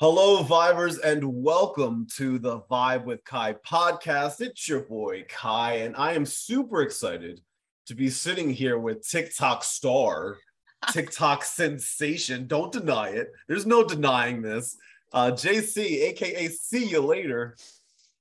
Hello, Vibers, and welcome to the Vibe with Ky podcast. It's your boy Ky, and I am super excited to be sitting here with TikTok star, TikTok sensation. Don't deny it. There's no denying this. Uh, Jaysea, aka See You Later,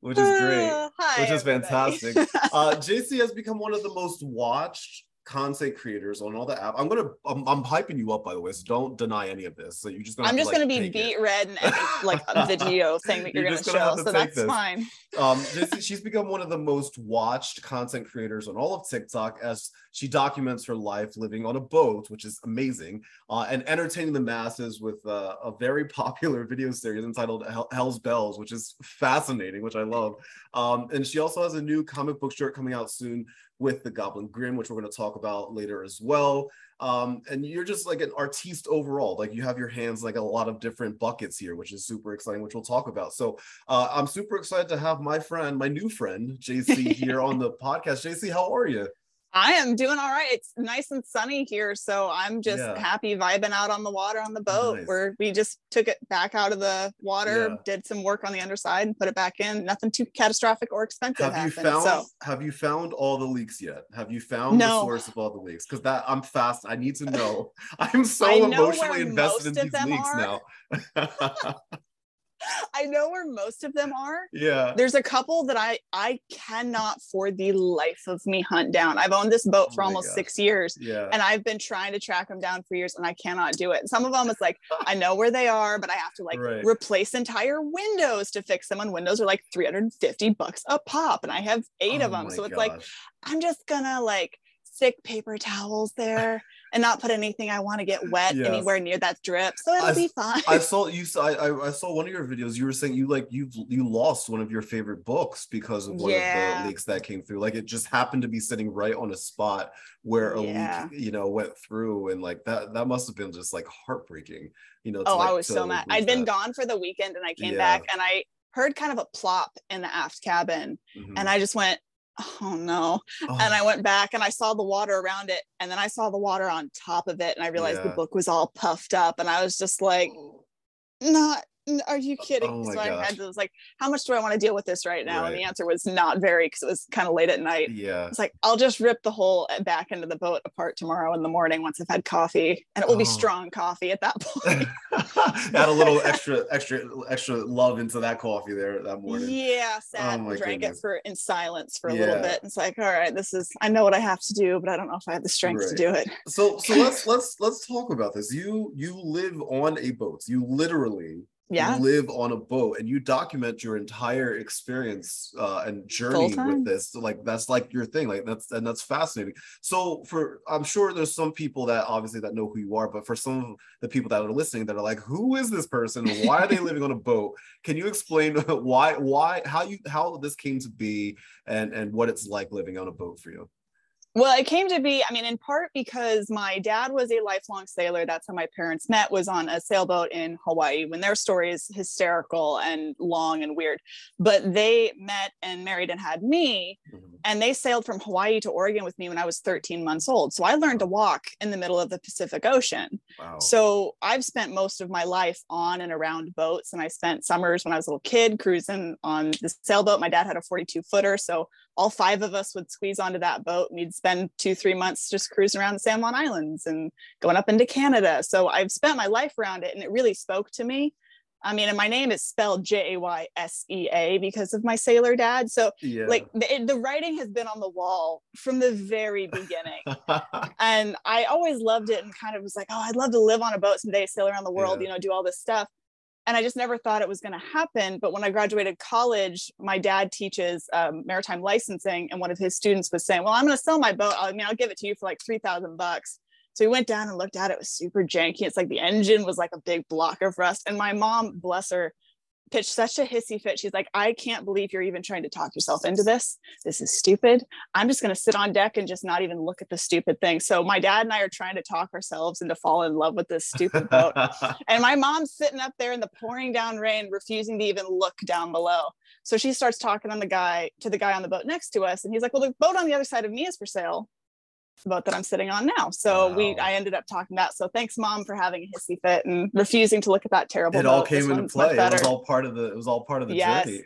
which is great, Uh, hi, which is everybody. fantastic. Uh, Jaysea has become one of the most watched content creators on all the app. I'm gonna, I'm, I'm hyping you up by the way, so don't deny any of this. So you're just gonna. I'm just to, like, gonna be take it. beat red in any like a video thing that you're, You're gonna gonna show, to so that's this. fine. um this, she's become one of the most watched content creators on all of tiktok as she documents her life living on a boat which is amazing uh, and entertaining the masses with uh, a very popular video series entitled Hells Belles which is fascinating which i love um, and she also has a new comic book short coming out soon with the GoblinGrimm, which we're going to talk about later as well um, and you're just like an artiste overall like you have your hands like a lot of different buckets here which is super exciting which we'll talk about so uh, I'm super excited to have my friend, my new friend, Jaysea, here on the podcast. Jaysea, how are you? I am doing all right. It's nice and sunny here, so I'm just Yeah. happy vibing out on the water on the boat. Nice. Where we just took it back out of the water, Yeah. did some work on the underside, and put it back in. Nothing too catastrophic or expensive Have you found So have you found all the leaks yet? Have you found the source of all the leaks? Because that I'm fast. I need to know. I'm so emotionally invested in these leaks are. now. I know where most of them are. yeah. There's a couple that I I cannot for the life of me hunt down. I've owned this boat Oh for almost gosh. six years. Yeah. and I've been trying to track them down for years and I cannot do it. Some of them it's like I know where they are, but I have to like Right. replace entire windows to fix them. And windows are like 350 bucks a pop, and I have eight of Oh them. So it's like. I'm just gonna like stick paper towels there and not put anything I want to get wet Yes. anywhere near that drip. So it'll I- be fine. I saw you. saw- I, I I saw one of your videos. You were saying you like you've you lost one of your favorite books because of one of the leaks that came through. Like it just happened to be sitting right on a spot where a Yeah. leak, you know, went through, and like that that must have been just like heartbreaking. You know. oh, I was so mad. I'd been that. gone for the weekend and I came Yeah. back and I heard kind of a plop in the aft cabin Mhm. and I just went, oh no. Oh, and I oh. went back and I saw the water around it, and then I saw the water on top of it, and I realized the book was all puffed up, and I was just like, oh. not. Are you oh, kidding? Oh my so I gosh. had to was like, how much do I want to deal with this right now? And the answer was not very because it was kind of late at night. yeah. It's like I'll just rip the whole uh, back end of the boat apart tomorrow in the morning once I've had coffee, and it will be Oh. strong coffee at that point. Add a little extra, extra, extra love into that coffee there that morning. yeah, sat Oh drank goodness. it for in silence for a little Yeah. bit. It's like, all right, this is I know what I have to do, but I don't know if I have the strength Right. to do it. So so let's let's let's talk about this. You you live on a boat. You literally Yeah. live on a boat and you document your entire experience uh, and journey with this. Like that's like your thing. Like that's and that's fascinating. So for I'm sure there's some people that obviously that know who you are, but for some of the people that are listening that are like, who is this person? Why are they living on a boat? Can you explain why why how you how this came to be and and what it's like living on a boat for you? Well, it came to be, I mean, in part because my dad was a lifelong sailor. That's how my parents met, was on a sailboat in Hawaii when their story is hysterical and long and weird. But they met and married and had me, Mhm. and they sailed from Hawaii to Oregon with me when I was 13 months old. So I learned to walk in the middle of the Pacific Ocean. Wow. So I've spent most of my life on and around boats, and I spent summers when I was a little kid cruising on the sailboat. My dad had a 42 footer, so all five of us would squeeze onto that boat, and we'd spend two, three months just cruising around the San Juan Islands and going up into Canada. So I've spent my life around it, and it really spoke to me. I mean, and my name is spelled J A Y S E A because of my sailor dad. So yeah. like the, the writing has been on the wall from the very beginning and I always loved it and kind of was like, oh, I'd love to live on a boat someday, sail around the world, Yeah. you know, do all this stuff. And I just never thought it was going to happen. But when I graduated college, my dad teaches um, maritime licensing, and one of his students was saying, "Well, I'm going to sell my boat. I mean, I'll give it to you for like three thousand bucks." So we went down and looked at it. It was super janky. It's like the engine was like a big block of rust. And my mom, bless her, pitched such a hissy fit. She's like, I can't believe you're even trying to talk yourself into this. This is stupid. I'm just going to sit on deck and just not even look at the stupid thing. So my dad and I are trying to talk ourselves into falling in love with this stupid boat. and my mom's sitting up there in the pouring down rain, refusing to even look down below. So she starts talking on the guy to the guy on the boat next to us, and he's like, "Well, the boat on the other side of me is for sale." The boat that I'm sitting on now. So we, I ended up talking about. So thanks, mom, for having a hissy fit and refusing to look at that terrible. it all boat. This came into one's play. It was all part of the. It was all part of the Yes. journey.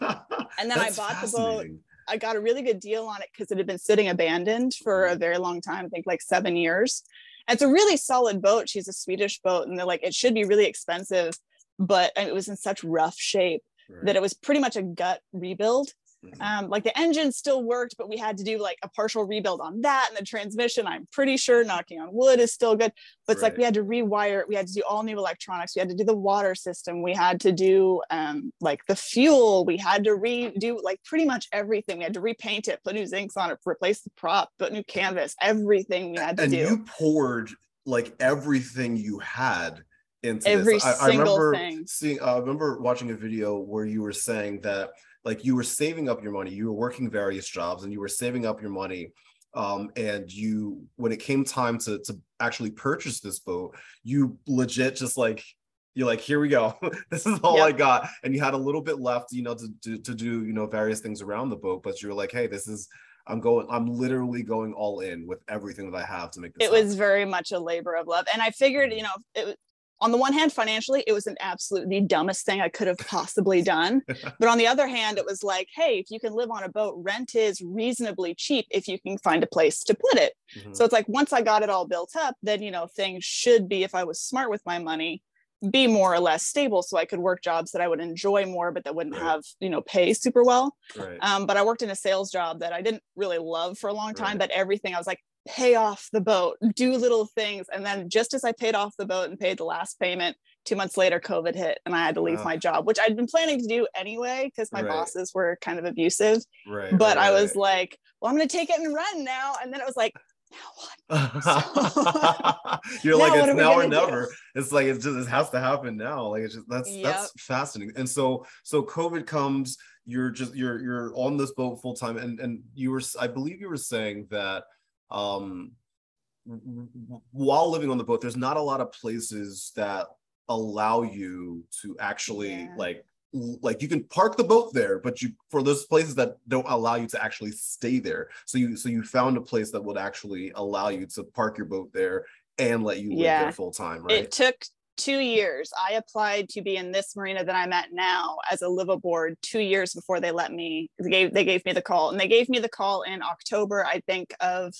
And then I bought the boat. I got a really good deal on it because it had been sitting abandoned for Mm-hmm. a very long time, I think like seven years. And it's a really solid boat. She's a Swedish boat, and they're like, it should be really expensive, but it was in such rough shape Right. that it was pretty much a gut rebuild. Mhm. Um, like the engine still worked, but we had to do like a partial rebuild on that. And the transmission, I'm pretty sure, knocking on wood, is still good. But it's like we had to rewire it. We had to do all new electronics. We had to do the water system. We had to do um, like the fuel. We had to redo like pretty much everything. We had to repaint it, put new zincs on it, replace the prop, put new canvas, everything we had to and do. you poured like everything you had into Every this. I, single I remember thing. seeing. I remember watching a video where you were saying that like you were saving up your money. You were working various jobs, and you were saving up your money. Um, and you, when it came time to to actually purchase this boat, you legit just like you're like, here we go. this is all I got, and you had a little bit left, you know, to, to to do you know various things around the boat. But you were like, hey, this is I'm going, I'm literally going all in with everything that I have to make this. it was very much a labor of love. And I figured, Mm-hmm. you know, it was on the one hand, financially, it was an absolutely dumbest thing I could have possibly done. but on the other hand, it was like, hey, if you can live on a boat, rent is reasonably cheap if you can find a place to put it. Mhm. So it's like once I got it all built up, then you know, things should be, if I was smart with my money, be more or less stable so I could work jobs that I would enjoy more, but that wouldn't Right. have, you know, pay super well. right. Um, but I worked in a sales job that I didn't really love for a long time, Right. but everything I was like, pay off the boat, do little things. And then just as I paid off the boat and paid the last payment, two months later, COVID hit and I had to leave my job, which I'd been planning to do anyway because my Right. bosses were kind of abusive. right. But right, I was like, well, I'm going to take it and run now. And then it was like, now what? You're Now like it's now or gonna do? never. It's like it just it has to happen now. Like it's just that's Yep. that's fascinating. And so so COVID comes. You're just you're you're on this boat full time, and and you were I believe you were saying that um while living on the boat, there's not a lot of places that allow you to actually Yeah. like like you can park the boat there but you for those places that don't allow you to actually stay there so you so you found a place that would actually allow you to park your boat there and let you live Yeah. there full time right It took two years. I applied to be in this marina that I'm at now as a live aboard two years before they let me. They gave they gave me the call, and they gave me the call in October, I think, of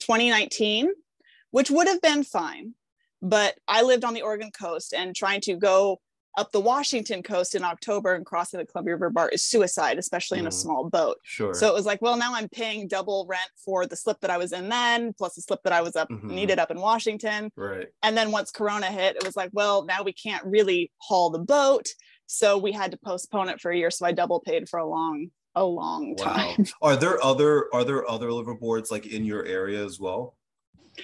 2019, which would have been fine. But I lived on the Oregon coast, and trying to go up the Washington coast in October and crossing the Columbia River Bar is suicide, especially in a Mhm. small boat. sure So it was like, well, now I'm paying double rent for the slip that I was in then, plus the slip that I was up Mhm. needed up in Washington. right And then once Corona hit, it was like, well, now we can't really haul the boat. So we had to postpone it for a year. So I double paid for a long, a long wow time. are there other are there other liveaboards like in your area as well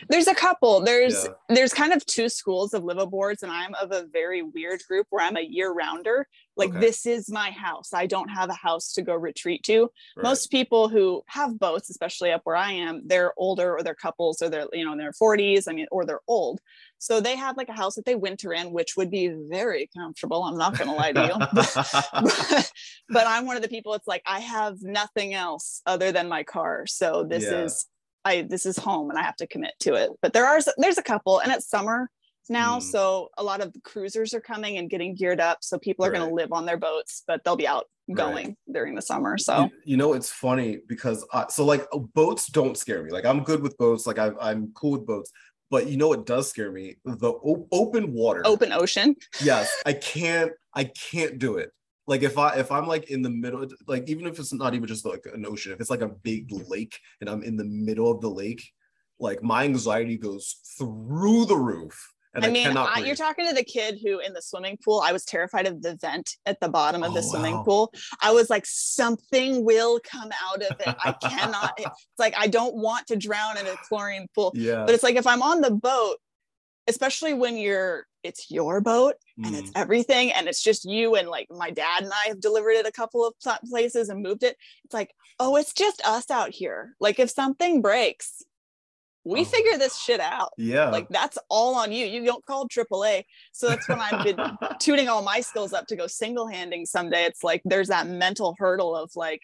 There's a couple. There's Yeah. there's kind of two schools of liveaboards, and I'm of a very weird group where I'm a year rounder. Like Okay. this is my house. I don't have a house to go retreat to. Right. Most people who have boats, especially up where I am, they're older or they're couples or they're you know in their 40s. I mean, or they're old. So they have like a house that they winter in, which would be very comfortable. I'm not gonna lie to you. but, but I'm one of the people. It's like I have nothing else other than my car. So this Yeah. is I this is home, and I have to commit to it. But there are there's a couple, and it's summer now, Mm. so a lot of the cruisers are coming and getting geared up. So people are going to live on their boats, but they'll be out Right. going during the summer. So you, you know it's funny because uh, so like uh, boats don't scare me like i'm good with boats like i i'm cool with boats but you know what does scare me the o- open water open ocean. yes i can't i can't do it like if i if i'm like in the middle like even if it's not even just like an ocean if it's like a big lake and i'm in the middle of the lake like my anxiety goes through the roof and i, I mean, cannot I, you're talking to the kid who in the swimming pool, I was terrified of the vent at the bottom of the Oh, swimming wow. pool. I was like, something will come out of it. I cannot. it's like, I don't want to drown in a chlorine pool. yeah But it's like, if I'm on the boat, especially when you're, it's your boat and it's Mm, everything and it's just you and like my dad and I have delivered it a couple of places and moved it. It's like, oh, it's just us out here. Like if something breaks, we Oh. figure this shit out yeah like that's all on you you don't call AAA so that's when I've been tooting all my skills up to go single handing someday it's like there's that mental hurdle of like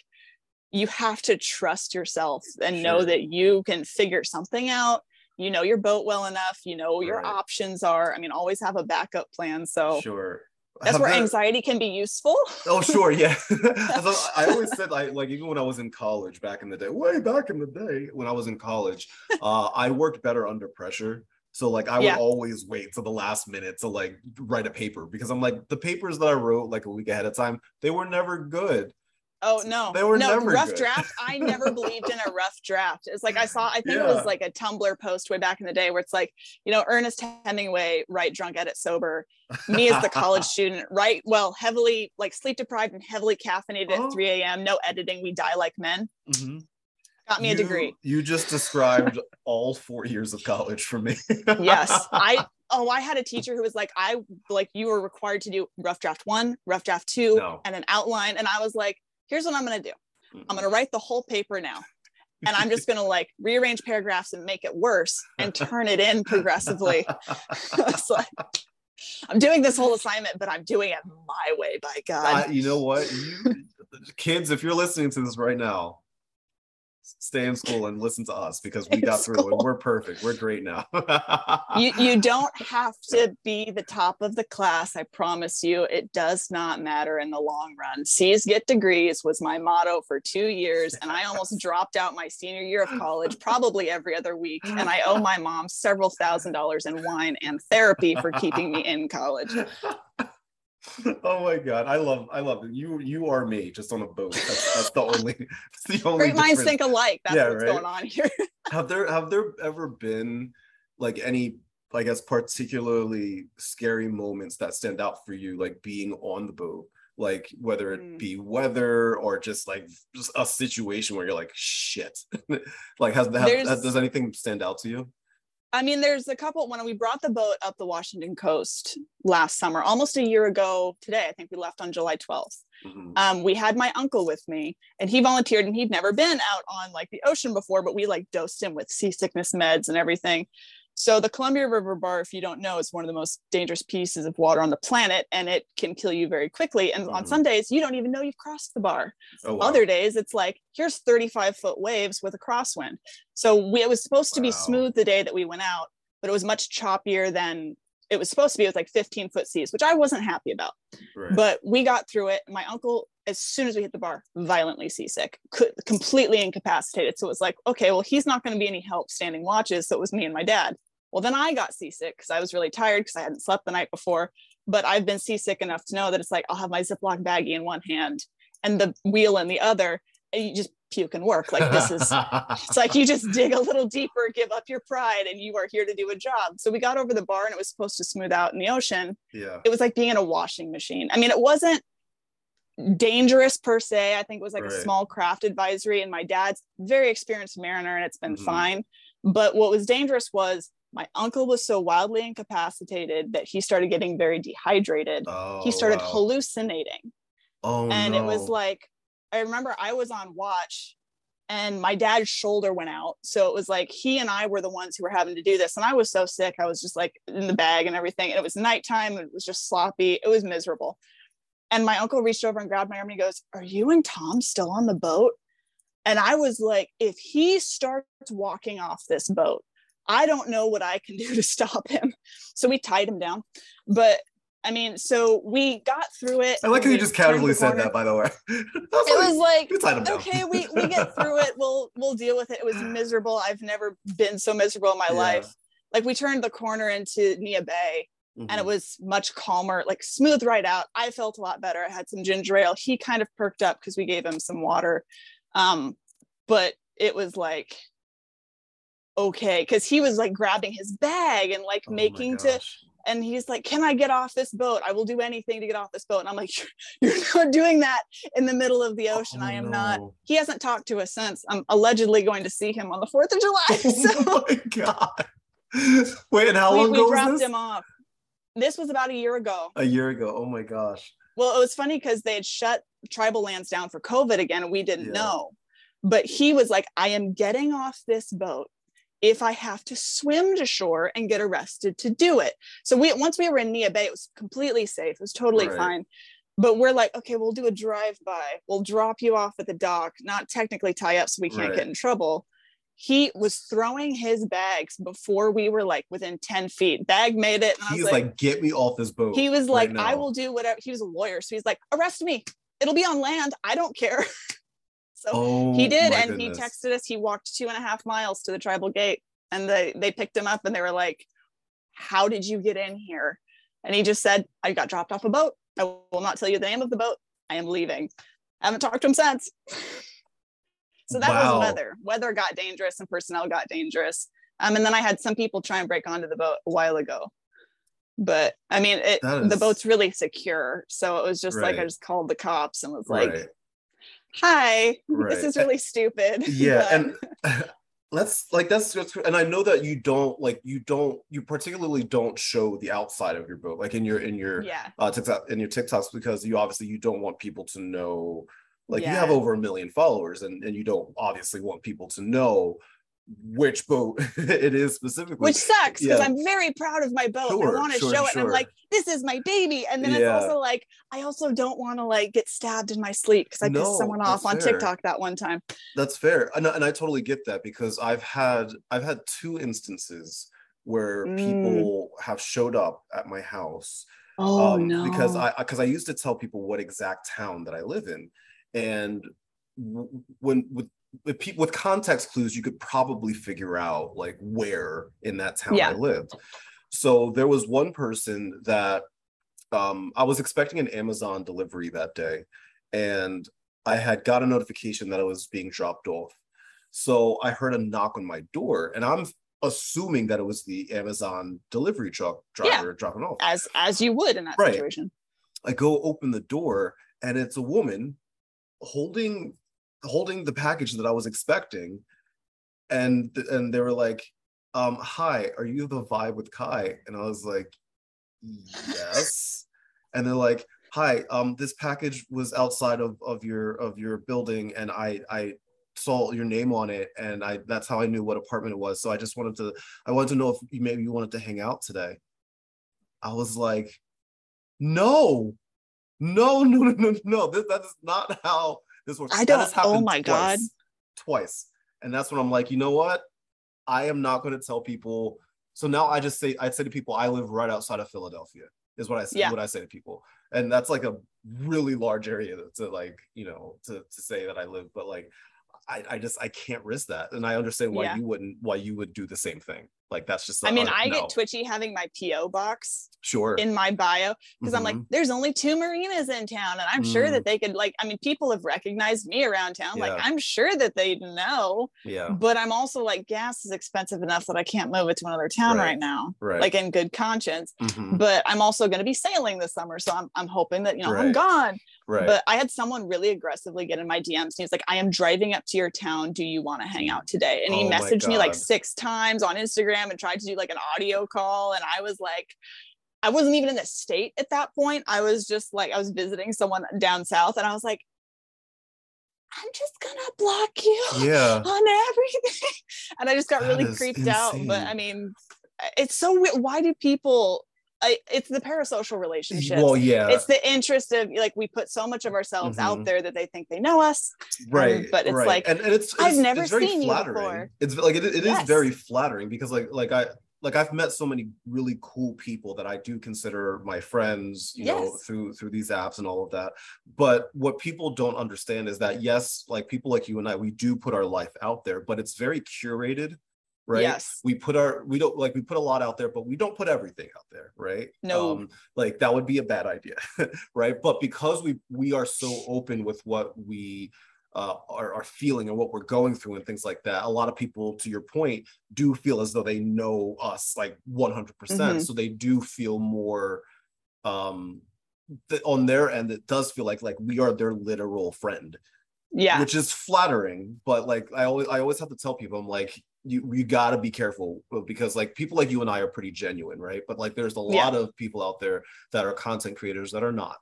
you have to trust yourself and know that you can figure something out. You know your boat well enough, you know your Right. options are. I mean, always have a backup plan. So Sure. that's Have where there- anxiety can be useful. Oh, sure, yeah. So I always said, I like even when I was in college back in the day, way back in the day when I was in college, uh, I worked better under pressure. So like I would Yeah. always wait to the last minute to like write a paper because I'm like the papers that I wrote like a week ahead of time, they were never good. Oh no, They were no rough good. draft. I never believed in a rough draft. It's like I saw. I think it was like a Tumblr post way back in the day where it's like, you know, Ernest Hemingway, write drunk, edit sober. Me as the college student, write well, heavily like sleep deprived and heavily caffeinated Oh. at 3 a.m. No editing. We die like men. Mhm. Got me You- a degree. You just described all four years of college for me. Yes, I. Oh, I had a teacher who was like, I like you were required to do rough draft one, rough draft two, No. and an outline, and I was like, here's what I'm gonna do. I'm gonna write the whole paper now. And I'm just gonna like rearrange paragraphs and make it worse and turn it in progressively. it's like I'm doing this whole assignment, but I'm doing it my way, by God. Uh, you know what? You kids, if you're listening to this right now, stay in school and listen to us because we got through it. We're perfect. We're great now. you you don't have to be the top of the class. I promise you, it does not matter in the long run. C's get degrees was my motto for two years, and I almost dropped out my senior year of college, probably every other week. And I owe my mom several thousand dollars in wine and therapy for keeping me in college. oh my god, I love I love it. You you are me just on a boat. That's, that's the only that's the only Great minds think alike. That's Yeah, what's right? going on here. have there have there ever been like any i guess particularly scary moments that stand out for you like being on the boat like whether it Mm. be weather or just like just a situation where you're like shit like has, has, There's- does anything stand out to you I mean, there's a couple when we brought the boat up the Washington coast last summer, almost a year ago today. I think we left on July 12th. Mhm. um, we had my uncle with me and he volunteered and he'd never been out on like the ocean before but we like dosed him with seasickness meds and everything so the columbia river bar if you don't know is one of the most dangerous pieces of water on the planet and it can kill you very quickly and on Mhm. some days you don't even know you've crossed the bar oh, wow. other days it's like here's 35 foot waves with a crosswind so we, it was supposed to be smooth the day that we went out but it was much choppier than it was supposed to be with like 15 foot seas which i wasn't happy about Right. but we got through it. My uncle, as soon as we hit the bar, violently seasick, could, completely incapacitated. So it was like, okay, well, he's not going to be any help standing watches. So it was me and my dad. Well, then I got seasick because I was really tired because I hadn't slept the night before. But I've been seasick enough to know that it's like I'll have my Ziploc baggie in one hand and the wheel in the other, and you just puke and work. Like this is it's like you just dig a little deeper, give up your pride, and you are here to do a job. So we got over the bar and it was supposed to smooth out in the ocean yeah it was like being in a washing machine. I mean, it wasn't dangerous per se. I think it was like Right. a small craft advisory, and my dad's very experienced mariner, and it's been Mhm. fine. But what was dangerous was my uncle was so wildly incapacitated that he started getting very dehydrated. oh, he started wow. hallucinating. Oh and it was like i remember i was on watch and my dad's shoulder went out. So it was like he and i were the ones who were having to do this. And i was so sick. I was just like in the bag and everything. And it was nighttime. It was just sloppy. It was miserable. And my uncle reached over and grabbed my arm. And he goes are you and tom still on the boat? And i was like if he starts walking off this boat i don't know what i can do to stop him so we tied him down but I mean, so we got through it. i like how you just casually said that by the way It was like, you tied okay, we, we get through it. We'll we'll deal with it. It was miserable. I've never been so miserable in my Yeah. life. Like we turned the corner into Neah Bay and it Mhm. was much calmer, like smooth right out. I felt a lot better. I had some ginger ale. He kind of perked up because we gave him some water. Um, but it was like okay, because he was like grabbing his bag and like Oh making to and he's like, "Can I get off this boat? I will do anything to get off this boat." And I'm like, "You're, not doing that in the middle of the ocean. Oh, I am not." He hasn't talked to us since. I'm allegedly going to see him on the Fourth of July. So oh my god wait and how we, long we ago was dropped this him off. This was about a year ago. a year ago oh my gosh Well, it was funny because they had shut tribal lands down for COVID again, and we didn't Yeah. know. But he was like, "I am getting off this boat." If I have to swim to shore and get arrested to do it. So we once we were in Neah Bay, it was completely safe. It was totally Right. fine. but we're like, okay, we'll do a drive by. We'll drop you off at the dock, not technically tie up so we can't Right. get in trouble. He was throwing his bags before we were like within 10 feet. Bag made it. And I was He's like, like, get me off this boat. he was right like, I will do whatever. He was a lawyer. So he's like, arrest me. It'll be on land. I don't care. so Oh, he did. And goodness. he texted us. He walked two and a half miles to the tribal gate and they, they picked him up and they were like, how did you get in here? And he just said, I got dropped off a boat. I will not tell you the name of the boat. I am leaving. I haven't talked to him since. so that Wow. was weather. Weather got dangerous and personnel got dangerous. Um, and then I had some people try and break onto the boat a while ago. But I mean, it, the boat's really secure. So it was just like I just called the cops and was like, right. Hi, Right. this is really stupid. yeah and let's like that's that's- and i know that you don't like you don't you particularly don't show the outside of your boat like in your in your yeah. uh tiktok in your tiktoks because you obviously you don't want people to know like you have over a million followers and and you don't obviously want people to know which boat it is specifically Which sucks because Yeah. I'm very proud of my boat. Sure, I want to sure, show it. And I'm like, this is my baby. And then it's also like, I also don't want to like get stabbed in my sleep because I No, pissed someone off on fair. TikTok that one time. That's fair, and, and I totally get that because I've had I've had two instances where Mm. people have showed up at my house Oh um, no. because I because I used to tell people what exact town that I live in, and when with with, pe- with context clues, you could probably figure out like where in that town Yeah. I lived. So there was one person that um, I was expecting an Amazon delivery that day, and I had got a notification that it was being dropped off. So I heard a knock on my door, and I'm assuming that it was the Amazon delivery truck Yeah. driver dropping off. as as you would in that Right. situation. I go open the door and it's a woman holding holding the package that I was expecting. And and they were like, um, hi, are you the vibe with Ky? And I was like, yes. and they're like, hi, um, this package was outside of, of your of your building and I I saw your name on it and I that's how I knew what apartment it was. So I just wanted to I wanted to know if you maybe you wanted to hang out today. I was like, no, no, no, no, no, no. This, that is not how this works. I don't- oh my God. twice, Twice. And that's when I'm like, you know what? I am not going to tell people. So now I just say, I say to people, I live right outside of Philadelphia, is what I say, Yeah. what I say to people. And that's like a really large area to, to like, you know, to, to say that I live, but like, I, I just I can't risk that, and I understand why Yeah. you wouldn't, why you would do the same thing. Like that's just. I mean, I no. get twitchy having my PO box Sure. in my bio because I'm like, Mhm. there's only two marinas in town, and I'm sure Mm. that they could like. I mean, people have recognized me around town. Like, I'm sure that they'd know. yeah. But I'm also like, gas is expensive enough that I can't move it to another town Right. right, now, Right. like in good conscience. Mhm. But I'm also going to be sailing this summer, so I'm I'm hoping that you know I'm gone. Right. But I had someone really aggressively get in my DMs. And he's like, I am driving up to your town. Do you want to hang out today? And he Oh messaged me like six times on Instagram and tried to do like an audio call. And I was like, I wasn't even in the state at that point. I was just like, I was visiting someone down south and I was like, I'm just gonna block you yeah. on everything. And I just got That really creeped out. But. I mean, it's so weird. Why do people? I, it's the parasocial relationship Well, yeah. it's the interest of like we put so much of ourselves Mhm. out there that they think they know us right. but it's right. like, and, and it's, I've never it's very seen you flattering. before. It's like it, it is Yes. very flattering because like like I like I've met so many really cool people that I do consider my friends, you know, through through these apps and all of that. But what people don't understand is that yes, like people like you and I, we do put our life out there, but it's very curated, right? Yes. We put our we don't like we put a lot out there, but we don't put everything out there, right? No. Um, like that would be a bad idea, right? But because we we are so open with what we uh, are, are feeling and what we're going through and things like that. A lot of people, to your point, do feel as though they know us like 100%. percent Mhm. So they do feel more um, th- on their end. It does feel like like we are their literal friend, yeah which is flattering. But like I always I always have to tell people, I'm like you you got to be careful uh, because like people like you and I are pretty genuine, right? But like there's a Yeah. lot of people out there that are content creators that are not.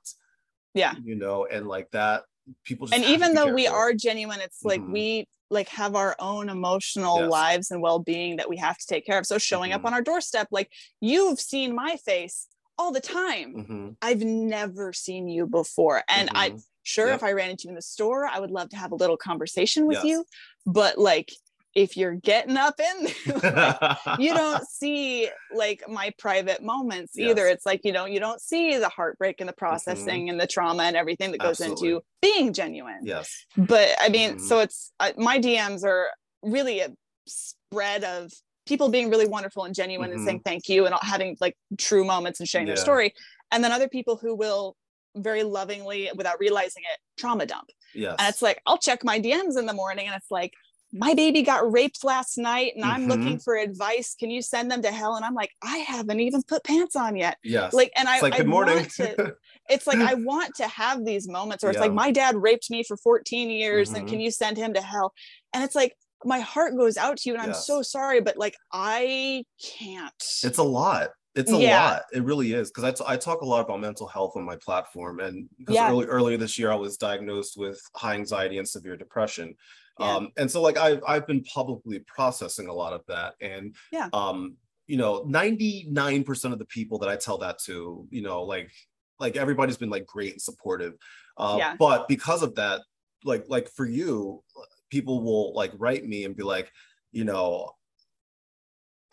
Yeah. You know, and like that people just and even though we are genuine it's like Mhm. we like have our own emotional Yes. lives and well-being that we have to take care of so showing Mhm. up on our doorstep like you've seen my face all the time. Mhm. I've never seen you before. And I Mhm. sure Yep. if I ran into you in the store, I would love to have a little conversation with Yes. you. But like if you're getting up in like, you don't see like my private moments either. Yes. Mm-hmm. It's like you know, you don't see the heartbreak and the processing and the trauma and everything that goes Absolutely. into being genuine. yes. But I mean, Mhm. so it's uh, my DMs are really a spread of people being really wonderful and genuine and Mhm. saying thank you and having like true moments and sharing Yeah. their story. And then other people who will very lovingly, without realizing it, trauma dump. Yes. And it's like, I'll check my DMs in the morning and it's like, my baby got raped last night and I'm Mhm. looking for advice. Can you send them to hell? And I'm like, I haven't even put pants on yet. yes. Like, and I, it's like I good morning. want to, it's like I want to have these moments where it's like my dad raped me for 14 years and Mhm. can you send him to hell? And it's like my heart goes out to you and I'm so sorry, but like I can't. it's a lot it's a Yeah. lot it really is because I, t- I talk a lot about mental health on my platform and because Yeah. early, earlier this year i was diagnosed with high anxiety and severe depression Yeah. um and so like I've, I've been publicly processing a lot of that and Yeah. um you know 99% of the people that i tell that to you know like like everybody's been like great and supportive uh, Yeah. but because of that like like for you people will like write me and be like you know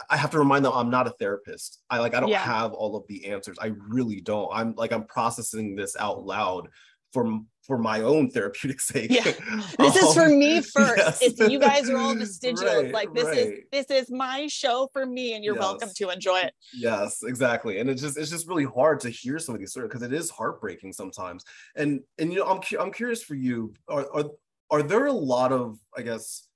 I have to remind them I'm not a therapist. I like I don't Yeah. have all of the answers. I really don't. I'm like I'm processing this out loud for for my own therapeutic sake. Yeah. this is for Um, me first. yes. It's you guys are all vestigial. Right, like this is this is my show for me, and you're welcome to enjoy it. Yes, exactly. And it's just it's just really hard to hear some of these stories because it is heartbreaking sometimes. And and you know I'm I'm curious for you. Are are are there a lot of I guess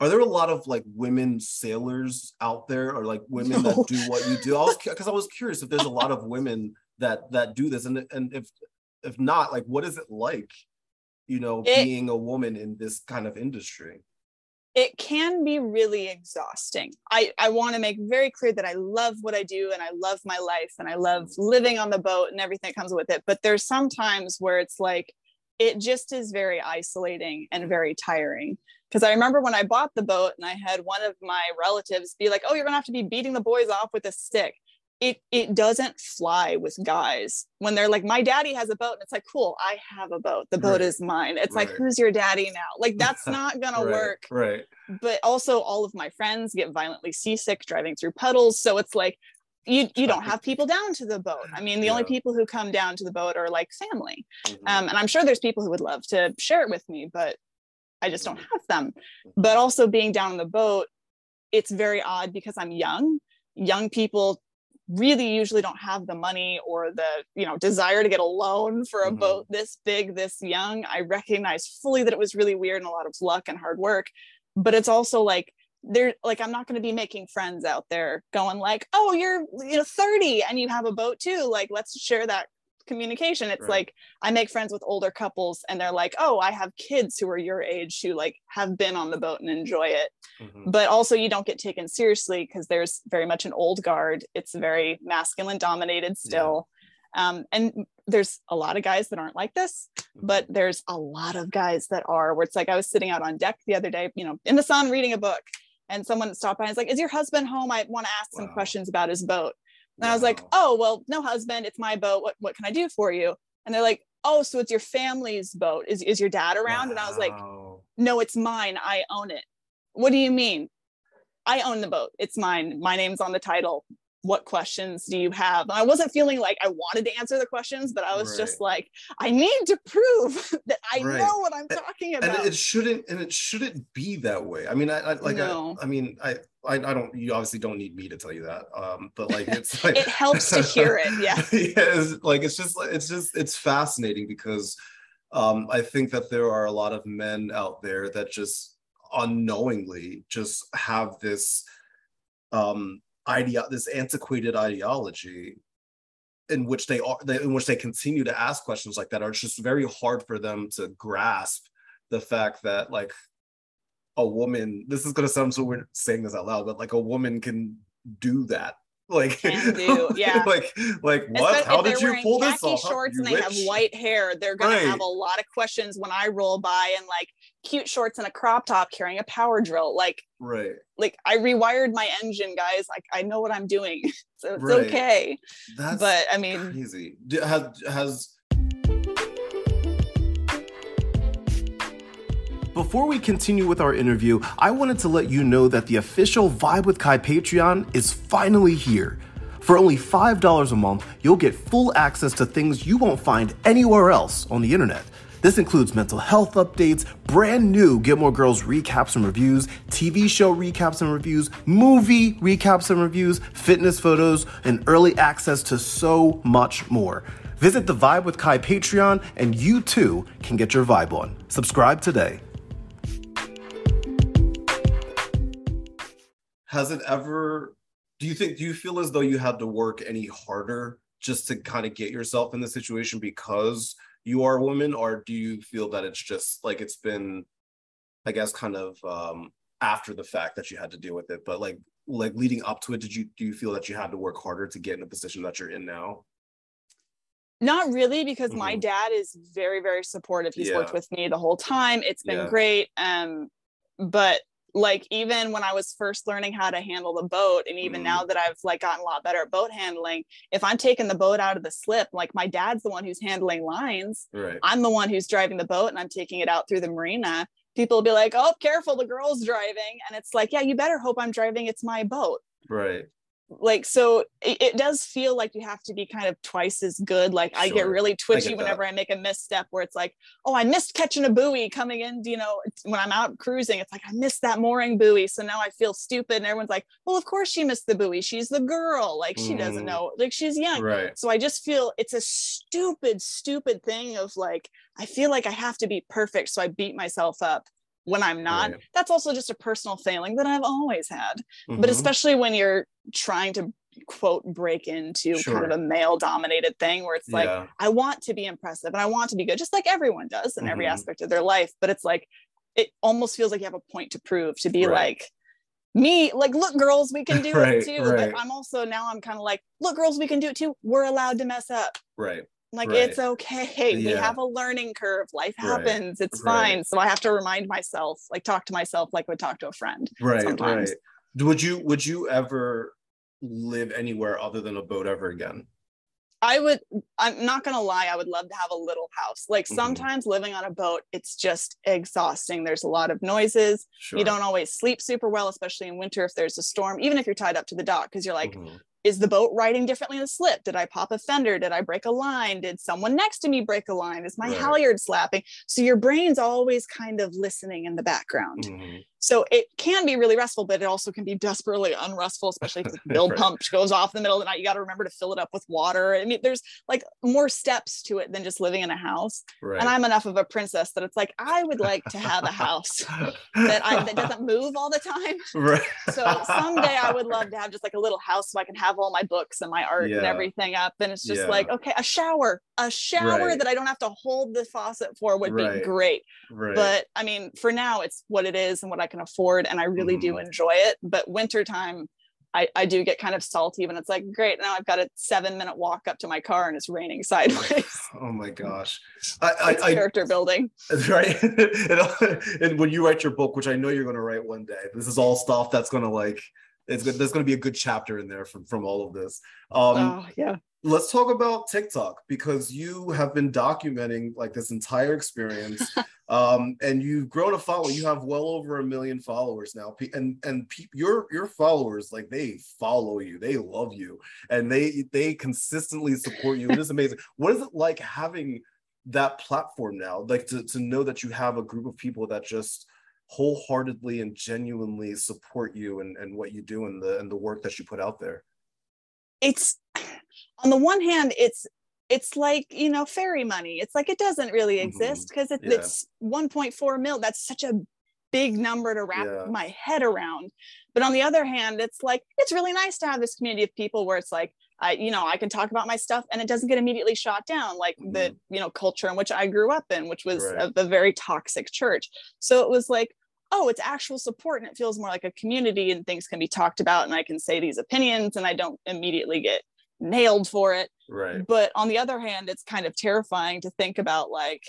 are there a lot of like women sailors out there or like women No. that do what you do? I was because I was curious if there's a lot of women that that do this and and if if not like what is it like you know It- being a woman in this kind of industry? it can be really exhausting. I, I want to make very clear that I love what I do and I love my life and I love living on the boat and everything that comes with it. But there's some times where it's like, it just is very isolating and very tiring. Because I remember when I bought the boat and I had one of my relatives be like, oh, you're going to have to be beating the boys off with a stick. It, it doesn't fly with guys. When they're like my daddy has a boat and it's like cool i have a boat. The boat Right. is mine. It's like who's your daddy now? Like that's not gonna right, work. Right. but also all of my friends get violently seasick driving through puddles. So it's like you you don't have people down to the boat. I mean the only people who come down to the boat are like family. Mhm. um, and i'm sure there's people who would love to share it with me but i just don't Mhm. have them. But also being down on the boat it's very odd because i'm young. Young people really usually don't have the money or the you know desire to get a loan for a Mhm. boat this big this young i recognize fully that it was really weird and a lot of luck and hard work but it's also like there like i'm not going to be making friends out there going like oh you're you know 30 and you have a boat too like let's share that communication. It's Right. like i make friends with older couples and they're like oh i have kids who are your age who like have been on the boat and enjoy it. Mhm. but also you don't get taken seriously because there's very much an old guard. It's very masculine dominated still. Um, and there's a lot of guys that aren't like this but there's a lot of guys that are where it's like i was sitting out on deck the other day you know in the sun reading a book and someone stopped by and was like is your husband home? I want to ask some questions about his boat and I was like, oh, well, no husband, it's my boat. What what can I do for you? And they're like, oh, so it's your family's boat. Is is your dad around? And I was like, no, it's mine. I own it. What do you mean? I own the boat. It's mine. My name's on the title. What questions do you have? And I wasn't feeling like I wanted to answer the questions, but I was just like, I need to prove that I Right. know what I'm talking and about. it shouldn't and it shouldn't be that way i mean i, I like No. I, I mean I, I i don't you obviously don't need me to tell you that um but like it's like it helps to hear it. Yeah. yeah it's like it's just it's just it's fascinating because um i think that there are a lot of men out there that just unknowingly just have this um idea this antiquated ideology in which they are they, in which they continue to ask questions like that are just very hard for them to grasp the fact that like a woman this is going to sound so weird saying this out loud but like a woman can do that Like, Can do, yeah. like, like what? How did you pull this off? Shorts you and they have white hair, they're gonna Right. have a lot of questions when I roll by and like cute shorts and a crop top carrying a power drill. Like, Right. like I rewired my engine, guys. Like I know what I'm doing, so it's Right. okay. That's but I mean, crazy. D- Has has Before we continue with our interview, I wanted to let you know that the official Vibe with Ky Patreon is finally here. For only $5 a month, you'll get full access to things you won't find anywhere else on the internet. This includes mental health updates, brand new Gilmore Girls recaps and reviews, TV show recaps and reviews, movie recaps and reviews, fitness photos, and early access to so much more. Visit the Vibe with Ky Patreon and you too can get your vibe on. Subscribe today. Has it ever do you think do you feel as though you had to work any harder just to kind of get yourself in the situation because you are a woman? Or do you feel that it's just like it's been i guess kind of um after the fact that you had to deal with it but like like leading up to it did you do you feel that you had to work harder to get in the position that you're in now? Not really because my Mhm. dad is very very supportive. He's worked with me the whole time. It's been Yeah. great um but like even when i was first learning how to handle the boat and even Mhm. now that i've like gotten a lot better at boat handling if i'm taking the boat out of the slip like my dad's the one who's handling lines. Right. I'm the one who's driving the boat and i'm taking it out through the marina. People will be like oh careful the girl's driving. And it's like yeah you better hope i'm driving. It's my boat. Right like so it, it does feel like you have to be kind of twice as good. Like i get really twitchy that. whenever i make a misstep where it's like oh i missed catching a buoy coming in you know when i'm out cruising it's like i missed that mooring buoy so now i feel stupid and everyone's like well of course she missed the buoy she's the girl like she doesn't Mhm. know like she's young. Right. So i just feel it's a stupid stupid thing of like i feel like i have to be perfect so i beat myself up when i'm not Right. that's also just a personal failing that i've always had but Mhm. especially when you're trying to quote break into kind of a male dominated thing where it's like yeah i want to be impressive and i want to be good just like everyone does in every Mhm. aspect of their life but it's like it almost feels like you have a point to prove to be Right. like me like look girls we can do Right, it too right. but i'm also now i'm kind of like look girls we can do it too we're allowed to mess up right like Right. it's okay we have a learning curve life Right, happens it's right. fine so i have to remind myself like talk to myself like I would talk to a friend right sometimes. right would you would you ever live anywhere other than a boat ever again I would, I'm not gonna lie, I would love to have a little house. Like Mhm. sometimes living on a boat, it's just exhausting. There's a lot of noises. sure You don't always sleep super well, especially in winter if there's a storm, even if you're tied up to the dock, because you're like, Mhm. Is the boat riding differently in the slip? Did I pop a fender? Did I break a line? Did someone next to me break a line? Is my Right. halyard slapping? So your brain's always kind of listening in the background. Mhm. So it can be really restful, but it also can be desperately unrestful, especially if the bilge Right. pump goes off in the middle of the night. You got to remember to fill it up with water. I mean, there's like more steps to it than just living in a house. right And I'm enough of a princess that it's like I would like to have a house that I that doesn't move all the time. right So someday I would love to have just like a little house so I can have all my books and my art and everything up. And it's just Yeah. like, okay, a shower, a shower Right. that I don't have to hold the faucet for would be great right but i mean for now it's what it is and what i can afford and i really do Mhm. enjoy it but wintertime I, I do get kind of salty when it's like great now i've got a seven minute walk up to my car and it's raining sideways. Oh my gosh. I i, I character building. Right? And, and when you write your book which i know you're going to write one day this is all stuff that's going to like it's there's going to be a good chapter in there from from all of this. Um oh yeah let's talk about TikTok because you have been documenting like this entire experience, um, and you've grown a following. You have well over a million followers now, and and pe- your your followers like they follow you, they love you, and they they consistently support you. It is amazing. What is it like having that platform now? Like to to know that you have a group of people that just wholeheartedly and genuinely support you and and what you do and the and the work that you put out there. it's on the one hand it's it's like you know fairy money it's like it doesn't really Mhm. exist because it, Yeah. it's 1.4 mil that's such a big number to wrap Yeah. my head around but on the other hand it's like it's really nice to have this community of people where it's like i you know i can talk about my stuff and it doesn't get immediately shot down like the you know culture in which i grew up in which was Mm-hmm. Right. a, a very toxic church so it was like oh, it's actual support and it feels more like a community and things can be talked about and I can say these opinions and I don't immediately get nailed for it. Right. But on the other hand, it's kind of terrifying to think about like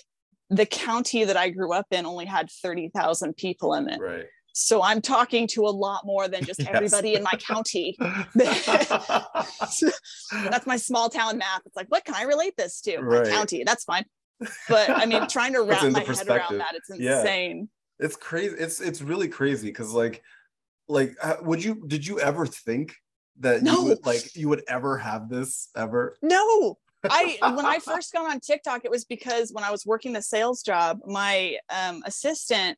the county that I grew up in only had 30,000 people in it. Right. So I'm talking to a lot more than just Yes. everybody in my county. That's my small town math. It's like, what can I relate this to? Right. My county. That's fine. But I mean, trying to wrap my head around that, it's Yeah. insane. it's crazy. It's it's really crazy because like like uh, would you did you ever think that No. you would like you would ever have this ever? No, I when I first got on TikTok, it was because when I was working the sales job, my um, assistant,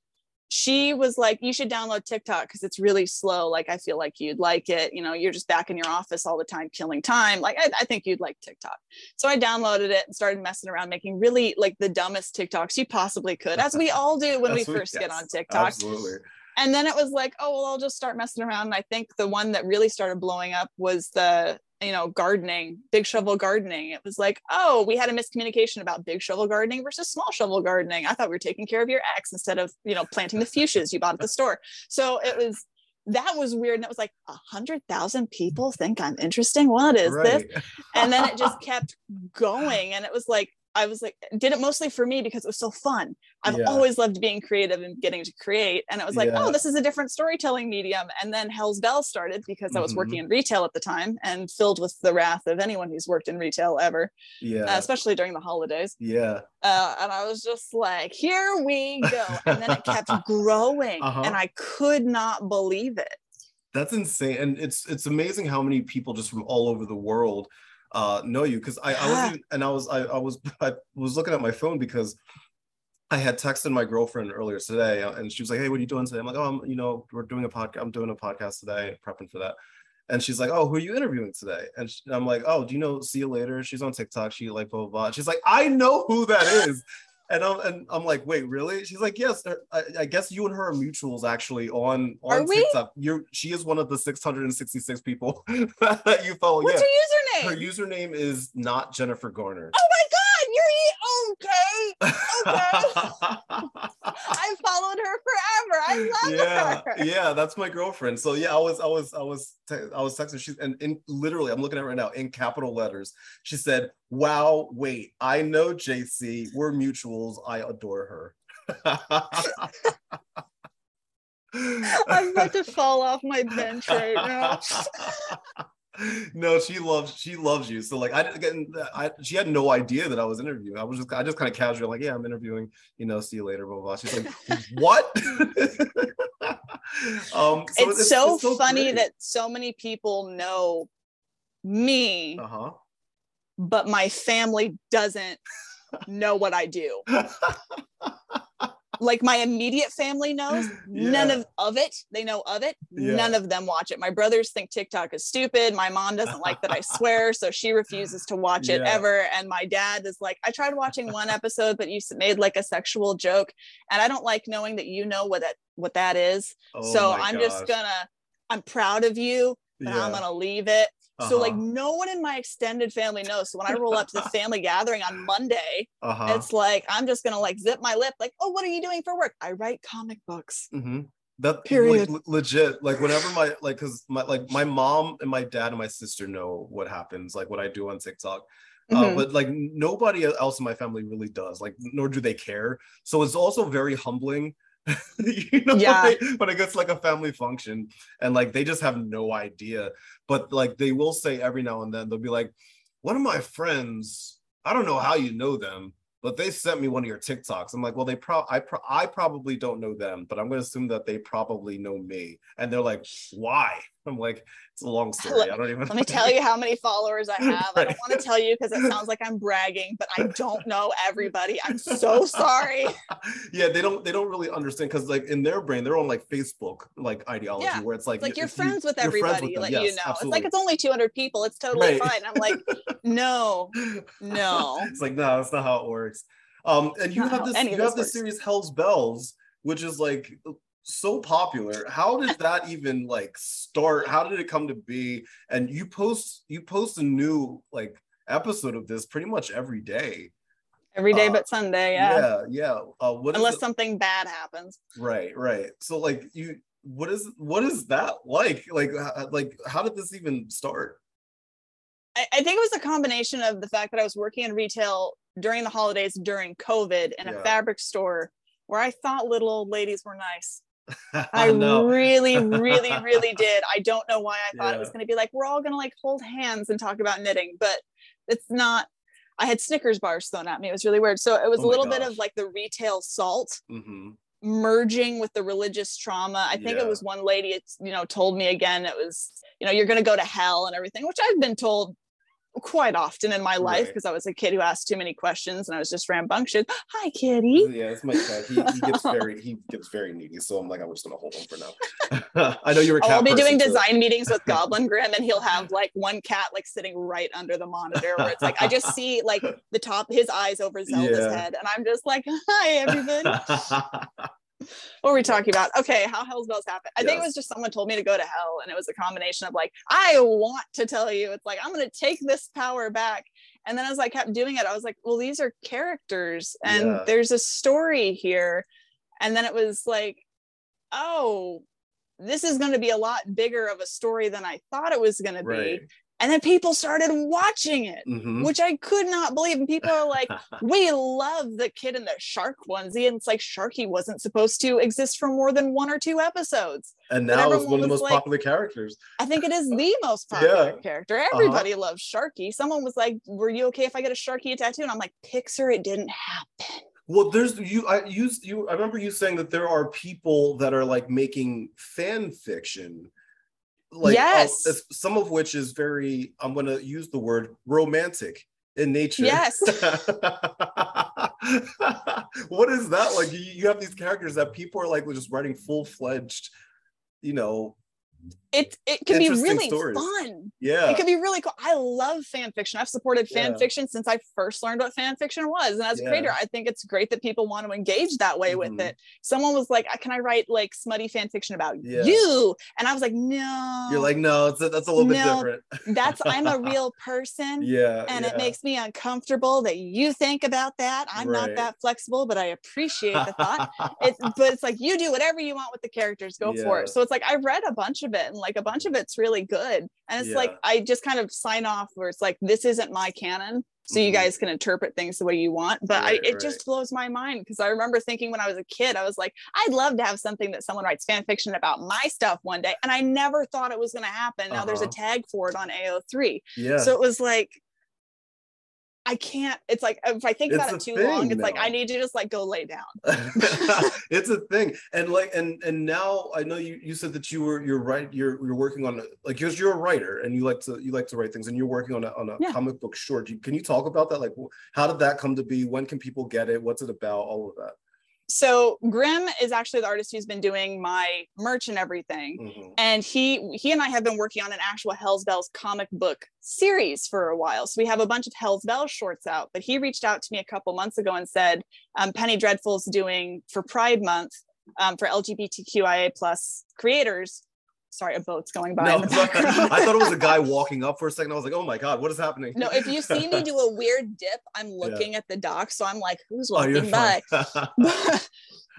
she was like, "You should download TikTok because it's really slow. Like I feel like you'd like it. You know, you're just back in your office all the time, killing time. Like I, I think you'd like TikTok." So I downloaded it and started messing around, making really like the dumbest TikToks you possibly could, as we all do when we That's first get on TikTok Absolutely. And then it was like oh well i'll just start messing around. And i think the one that really started blowing up was the you know gardening big shovel gardening. It was like oh we had a miscommunication about big shovel gardening versus small shovel gardening. I thought we were taking care of your ex instead of you know planting the fuchsias you bought at the store. So it was that was weird. And it was like a hundred thousand people think i'm interesting? What is this? And then it just kept going. And it was like i was like did it mostly for me because it was so fun i've Yeah. always loved being creative and getting to create and it was like Yeah. oh this is a different storytelling medium and then Hells Belles started because i was Mhm. working in retail at the time and filled with the wrath of anyone who's worked in retail ever Yeah. uh, especially during the holidays yeah. uh, and I was just like, here we go. And then it kept growing, Uh-huh. and I could not believe it. That's insane. And it's it's amazing how many people just from all over the world uh know you because I, I wasn't and I was I, I was I was looking at my phone because I had texted my girlfriend earlier today uh, and she was like, Hey, what are you doing today? I'm like, Oh, I'm, you know, we're doing a podcast, I'm doing a podcast today, prepping for that. And she's like, Oh, who are you interviewing today? And sh- I'm like, Oh, do you know see you later? She's on TikTok, she like blah blah blah. She's like, I know who that is. And I'm, and I'm like, wait, really? She's like, yes. I, I guess you and her are mutuals actually on Are on we? TikTok. You're she is one of the 666 people that you follow. What's yeah, your her username? Username is not Jennifer Garner. oh my God, you're e- okay. I followed her forever. I love yeah, her. yeah, that's my girlfriend. So yeah, I was, I was, I was, te- I was texting. She and in literally, I'm looking at it right now in capital letters. She said, "Wow, wait, I know Jaysea. We're mutuals. I adore her." I'm about to fall off my bench right now. no, she loves she loves you. So like I didn't get I she had no idea that I was interviewing. I was just I just kind of casual like yeah I'm interviewing. You know, see you later. Blah blah. blah. She's like what? um, so it's, so funny great. that so many people know me, Uh huh. but my family doesn't know what I do. like my immediate family knows none of, of it. They know of it. Yeah. none of them watch it. My brothers think tiktok is stupid. My mom doesn't like that i swear. So she refuses to watch it Yeah. ever. And my dad is like i tried watching one episode but you made like a sexual joke. And i don't like knowing that you know what that what that is. Oh so i'm just gonna i'm proud of you but i'm gonna leave it so like Uh-huh. no one in my extended family knows so when i roll up to the family gathering on monday Uh-huh. it's like I'm just gonna like zip my lip, like, oh, what are you doing for work? I write comic books. hmm That Period. Like, legit. Like whenever my like, cause my like my mom and my dad and my sister know what happens, like what I do on TikTok. Uh, Mhm. but like nobody else in my family really does. Like nor do they care. So it's also very humbling. you know, Yeah. when, I, when it gets like a family function and like they just have no idea. But like they will say every now and then they'll be like, one of my friends, I don't know how you know them, but they sent me one of your TikToks. I'm like, well, they pro I pro- I probably don't know them, but I'm gonna assume that they probably know me. And they're like, why? I'm like, it's a long story. I don't even Let me tell you how many followers I have. I don't want to tell you because it sounds like I'm bragging, but I don't know everybody. I'm so sorry. yeah, they don't they don't really understand because like in their brain, they're on like Facebook like ideology Yeah, where it's like It's like you're if you- friends with friends everybody, them. let Yes, you know. It's like it's only 200 people. It's totally Right. fine. I'm like, no, no. it's like no, that's not how it works. Um, and you Not have this you have this series Hells Belles, which is like so popular. How did that even like start? How did it come to be? And you post you post a new like episode of this pretty much every day. Every day Uh, but Sunday, yeah. yeah, yeah. Uh, Unless something bad happens. right, right. So like you, what is what is that like? Like like how did this even start? I, I think it was a combination of the fact that I was working in retail during the holidays during COVID in Yeah. a fabric store where I thought little old ladies were nice. I know. really, really, really did. I don't know why I thought it was going to be like, we're all going to like hold hands and talk about knitting, but it's not. I had Snickers bars thrown at me. It was really weird. So it was Oh a little bit of like the retail salt Mhm. merging with the religious trauma. I think Yeah. it was one lady, it's, you know, told me again, it was, you know, you're going to go to hell and everything, which I've been told quite often in my life Right. because I was a kid who asked too many questions and I was just rambunctious. Hi, kitty. Yeah, it's my cat. He, he gets very he gets very needy. So I'm like, I'm just gonna hold him for now. I know you're a oh, cat. I'll be doing person, too. design meetings with GoblinGrimm, and he'll have like one cat like sitting right under the monitor, where it's like I just see like the top, his eyes over Zelda's Yeah. head, and I'm just like, "Hi, everybody." What were we talking about? Okay, how Hells Belles happen? I think it was just someone told me to go to hell, and it was a combination of like, I want to tell you, it's like I'm gonna take this power back. And then as I kept doing it, I was like, well, these are characters, and Yeah. there's a story here. And then it was like, oh, this is going to be a lot bigger of a story than I thought it was going to right. And then people started watching it, Mhm. which I could not believe. And people are like, we love the kid in the shark onesie. And it's like Sharky wasn't supposed to exist for more than one or two episodes. and now it's one of the most like- popular characters. I think it is the most popular Yeah. character. Everybody loves Sharky. Someone was like, Were you okay if I get a Sharky tattoo? And I'm like, Pixar, it didn't happen. Well, there's you. I used you. I remember you saying that there are people that are like making fan fiction, like uh, Yes. some of which is very. I'm going to use the word romantic in nature. Yes. what is that like? You, you have these characters that people are like just writing full fledged, you know. It it can be really stories. fun. Yeah. It can be really cool. I love fan fiction. I've supported fan Yeah. fiction since I first learned what fan fiction was. And as a Yeah. creator, I think it's great that people want to engage that way with Mhm. it. Someone was like, Can I write like smutty fan fiction about Yeah. you? And I was like, No. You're like, no, it's a, that's a little bit No, different. that's I'm a real person. yeah. and it makes me uncomfortable that you think about that. I'm not that flexible, but I appreciate the thought. It's but it's like you do whatever you want with the characters, go for it. So it's like I read a bunch of it, and like a bunch of it's really good. And it's Yeah. like I just kind of sign off where it's like this isn't my canon. So you Mhm. guys can interpret things the way you want. But Right, I, it right. just blows my mind because I remember thinking when I was a kid, I was like, I'd love to have something that someone writes fan fiction about my stuff one day. And I never thought it was going to happen. Now there's a Uh-huh. tag for it on AO3. yeah. So it was like, I can't. It's like if I think about it too long, it's like. I need to just like go lay down. it's a thing and like and and now i know you you said that you were you're right you're you're working on like because you're a writer and you like to you like to write things and you're working on a, on a Yeah. comic book short You- can you talk about that like how did that come to be when can people get it what's it about all of that So Grimm is actually the artist who's been doing my merch and everything. Mhm. And he he and I have been working on an actual Hells Belles comic book series for a while. So we have a bunch of Hells Belles shorts out. But he reached out to me a couple months ago and said, um, Penny Dreadful's doing for Pride Month um, for LGBTQIA plus creators. Sorry, a boat's going by No, in the background. I thought it was a guy walking up for a second. I was like, "Oh my god, what is happening?" No, if you see me do a weird dip, I'm looking at the dock. So I'm like, who's oh, walking by? fine.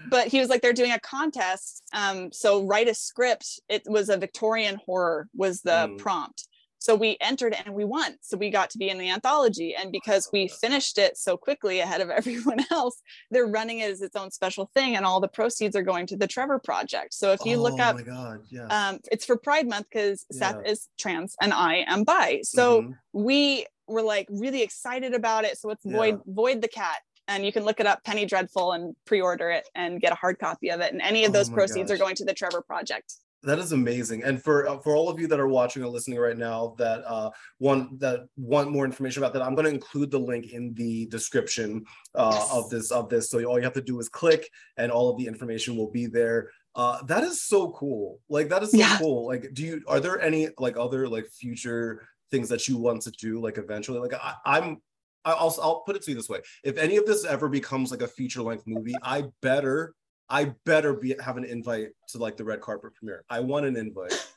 but he was like, they're doing a contest. Um, so write a script. It was a Victorian horror was the Mm. prompt. So we entered and we won. So we got to be in the anthology. And because we finished it so quickly ahead of everyone else, they're running it as its own special thing. And all the proceeds are going to the Trevor Project. So if you look oh up, my god, yeah. um, it's for Pride Month because Seth is trans and I am bi. So Mhm. we were like really excited about it. So it's Void Void the Cat. And you can look it up, Penny Dreadful, and pre-order it and get a hard copy of it. And any of Oh those proceeds are going to the Trevor Project. That is amazing. And for uh, for all of you that are watching or listening right now that uh want that want more information about that, I'm going to include the link in the description uh Yes. of this of this. So all you have to do is click and all of the information will be there. Uh that is so cool. Like that is so Yeah. cool. Like do you are there any like other like future things that you want to do like eventually? Like I, I'm I'll I'll put it to you this way. If any of this ever becomes like a feature length movie, I better I better be have an invite to like the red carpet premiere. I want an invite.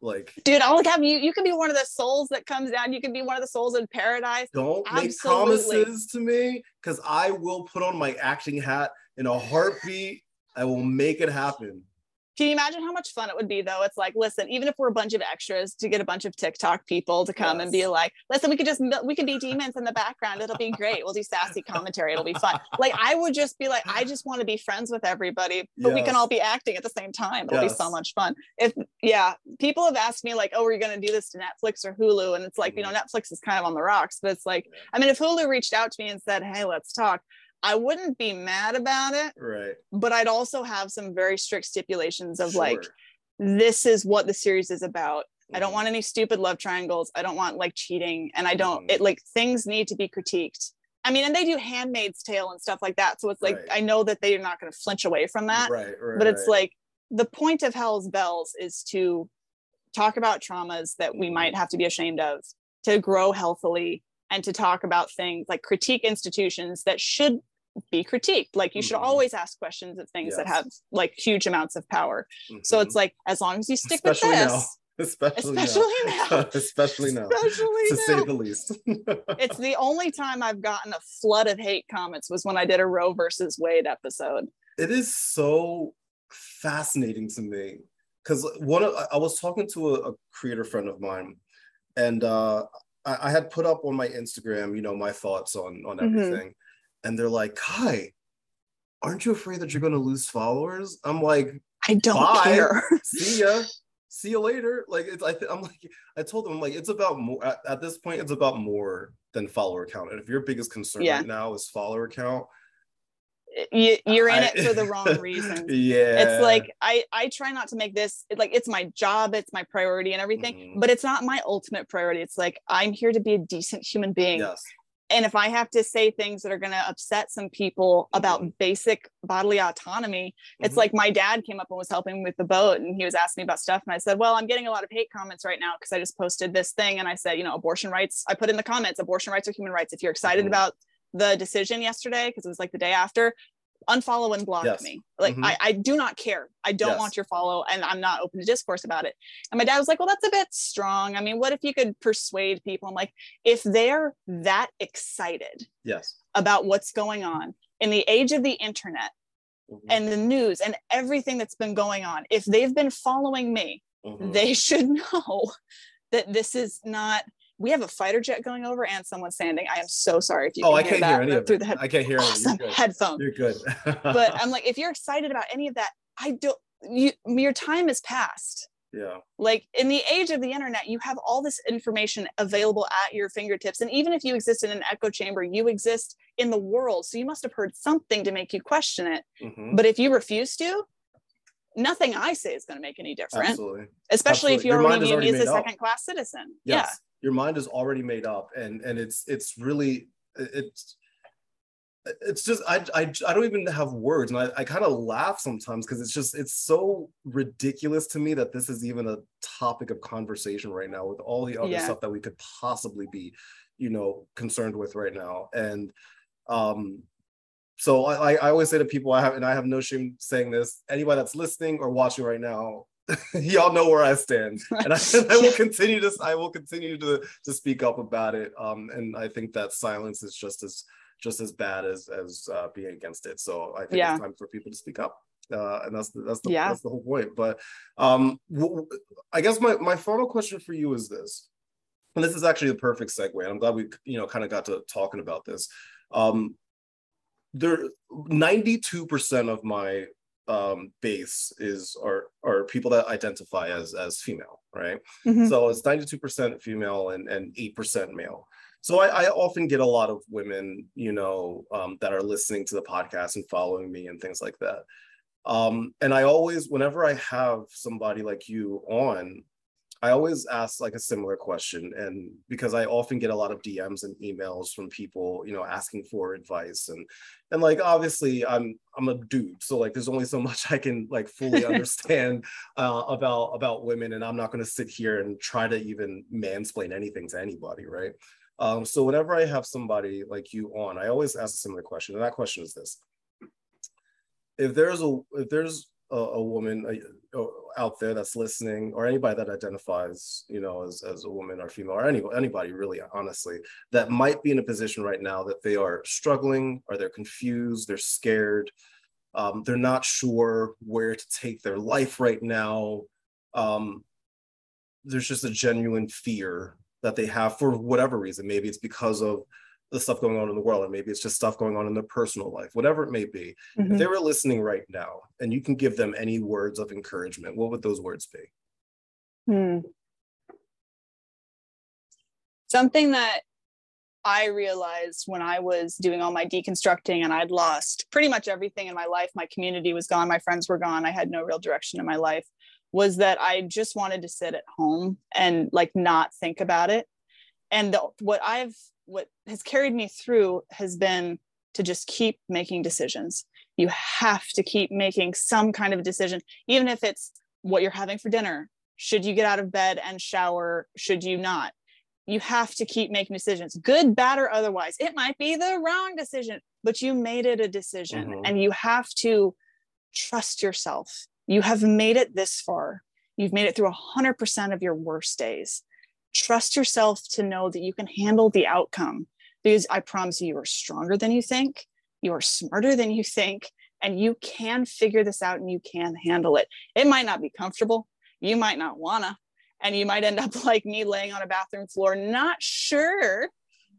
Like, dude, I'll have you. You can be one of the souls that comes down. You can be one of the souls in paradise. Don't make Absolutely. promises to me because I will put on my acting hat in a heartbeat. I will make it happen. Can you imagine how much fun it would be though? It's like, listen, even if we're a bunch of extras to get a bunch of TikTok people to come and be like, listen, we could just we could be demons in the background. It'll be great. We'll do sassy commentary. It'll be fun. Like I would just be like, I just want to be friends with everybody, but we can all be acting at the same time. It'll be so much fun. If yeah, people have asked me like, oh, are you gonna do this to Netflix or Hulu? And it's like, you know, mm-hmm. Netflix is kind of on the rocks, but it's like, I mean, if Hulu reached out to me and said, hey, let's talk, I wouldn't be mad about it, Right. but I'd also have some very strict stipulations of like this is what the series is about. I don't Mhm. want any stupid love triangles. I don't want like cheating. And I don't, Mhm. it like things need to be critiqued. I mean, and they do Handmaid's Tale and stuff like that. So it's like, Right. I know that they're not going to flinch away from that. Right. Right. but it's right. like the point of Hells Belles is to talk about traumas that we Mhm. might have to be ashamed of, to grow healthily, and to talk about things like critique institutions that should be critiqued. Like you should Mhm. always ask questions of things that have like huge amounts of power. So Mhm. it's like as long as you stick Especially with now. this, especially, especially now. now, especially now, especially to say now. the least. It's the only time I've gotten a flood of hate comments was when I did a Roe versus Wade episode. it is so fascinating to me because one of, I was talking to a, a creator friend of mine, and uh, I, I had put up on my Instagram, you know, my thoughts on on Mhm. everything, and they're like, "Ky, aren't you afraid that you're going to lose followers?" I'm like, I don't Bye. care. see ya see you later like it's I i'm like i told them like it's about more at, at this point it's about more than follower count and if your biggest concern Yeah. right now is follower count you, you're in I- it for the wrong reasons. yeah it's like I I try not to make this like it's my job, it's my priority and everything, Mhm. but it's not my ultimate priority. It's like I'm here to be a decent human being. yes And if I have to say things that are going to upset some people about Mhm. basic bodily autonomy, it's Mhm. like my dad came up and was helping with the boat and he was asking me about stuff. And I said, Well, I'm getting a lot of hate comments right now because I just posted this thing. And I said, You know, abortion rights, I put in the comments, abortion rights are human rights. If you're excited Mhm. about the decision yesterday, because it was like the day after, unfollow and block Yes. me. Like, Mhm. I, I do not care. I don't Yes. want your follow and I'm not open to discourse about it. And my dad was like, Well, that's a bit strong. I mean, what if you could persuade people? I'm like, if they're that excited yes about what's going on in the age of the internet Mhm. and the news and everything that's been going on, if they've been following me, Mhm. they should know that this is not. We have a fighter jet going over and someone standing. I am so sorry if you oh i hear can't that hear any of through the head- i can't hear any awesome of you're good. headphone. you're good. But I'm like, if you're excited about any of that, I don't. You, your time is past. Yeah. Like in the age of the internet you have all this information available at your fingertips. And even if you exist in an echo chamber you exist in the world. So you must have heard something to make you question it. Mhm. but if you refuse to nothing i say is going to make any absolutely. Especially if Absolutely. you Your already mind is view already me as a second class citizen. Yes your mind is already made up and and it's it's really it's it's just I, I i don't even have words and i, I kind of laugh sometimes because it's just it's so ridiculous to me that this is even a topic of conversation right now with all the other Yeah. stuff that we could possibly be you know concerned with right now and um so I, I I always say to people i have and i have no shame saying this anybody that's listening or watching right now y'all know where i stand and I, I will continue to I will continue to to speak up about it. Um, and I think that silence is just as just as bad as as uh, being against it. So I think Yeah. it's time for people to speak up. Uh, and that's the, that's the Yeah. that's the whole point. But um, w- w- I guess my my final question for you is this, and this is actually the perfect segue. And I'm glad we you know kind of got to talking about this. Um, there, 92% of my um base is are are people that identify as as female right? Mhm. so it's 92% female and and 8% male. So I, I often get a lot of women you know um, that are listening to the podcast and following me and things like that. Um and i always whenever i have somebody like you on I always ask like a similar question, and because I often get a lot of DMs and emails from people, you know, asking for advice, and and like obviously I'm I'm a dude, so like there's only so much I can like fully understand uh, about about women, and I'm not going to sit here and try to even mansplain anything to anybody, right? Um, so whenever I have somebody like you on, I always ask a similar question, and that question is this: If there's a if there's a, a woman out there that's listening, or anybody that identifies, you know, as, as a woman or female, or any, anybody really, honestly, that might be in a position right now that they are struggling, or they're confused, they're scared, um, they're not sure where to take their life right now. Um, there's just a genuine fear that they have for whatever reason. Maybe it's because of the stuff going on in the world, or maybe it's just stuff going on in their personal life, whatever it may be. Mm-hmm. If they were listening right now and you can give them any words of encouragement, what would those words be? Hmm. Something that I realized when I was doing all my deconstructing and I'd lost pretty much everything in my life. My community was gone, my friends were gone, I had no real direction in my life. Was that I just wanted to sit at home and like not think about it. And the, what I've what has carried me through has been to just keep making decisions. You have to keep making some kind of a decision, even if it's what you're having for dinner. Should you get out of bed and shower? Should you not? You have to keep making decisions, good, bad, or otherwise. It might be the wrong decision, but you made it a decision mm-hmm. and you have to trust yourself. You have made it this far. You've made it through 100% of your worst days trust yourself to know that you can handle the outcome because I promise you, you are stronger than you think, you are smarter than you think, and you can figure this out and you can handle it. It might not be comfortable, you might not wanna, and you might end up like me laying on a bathroom floor, not sure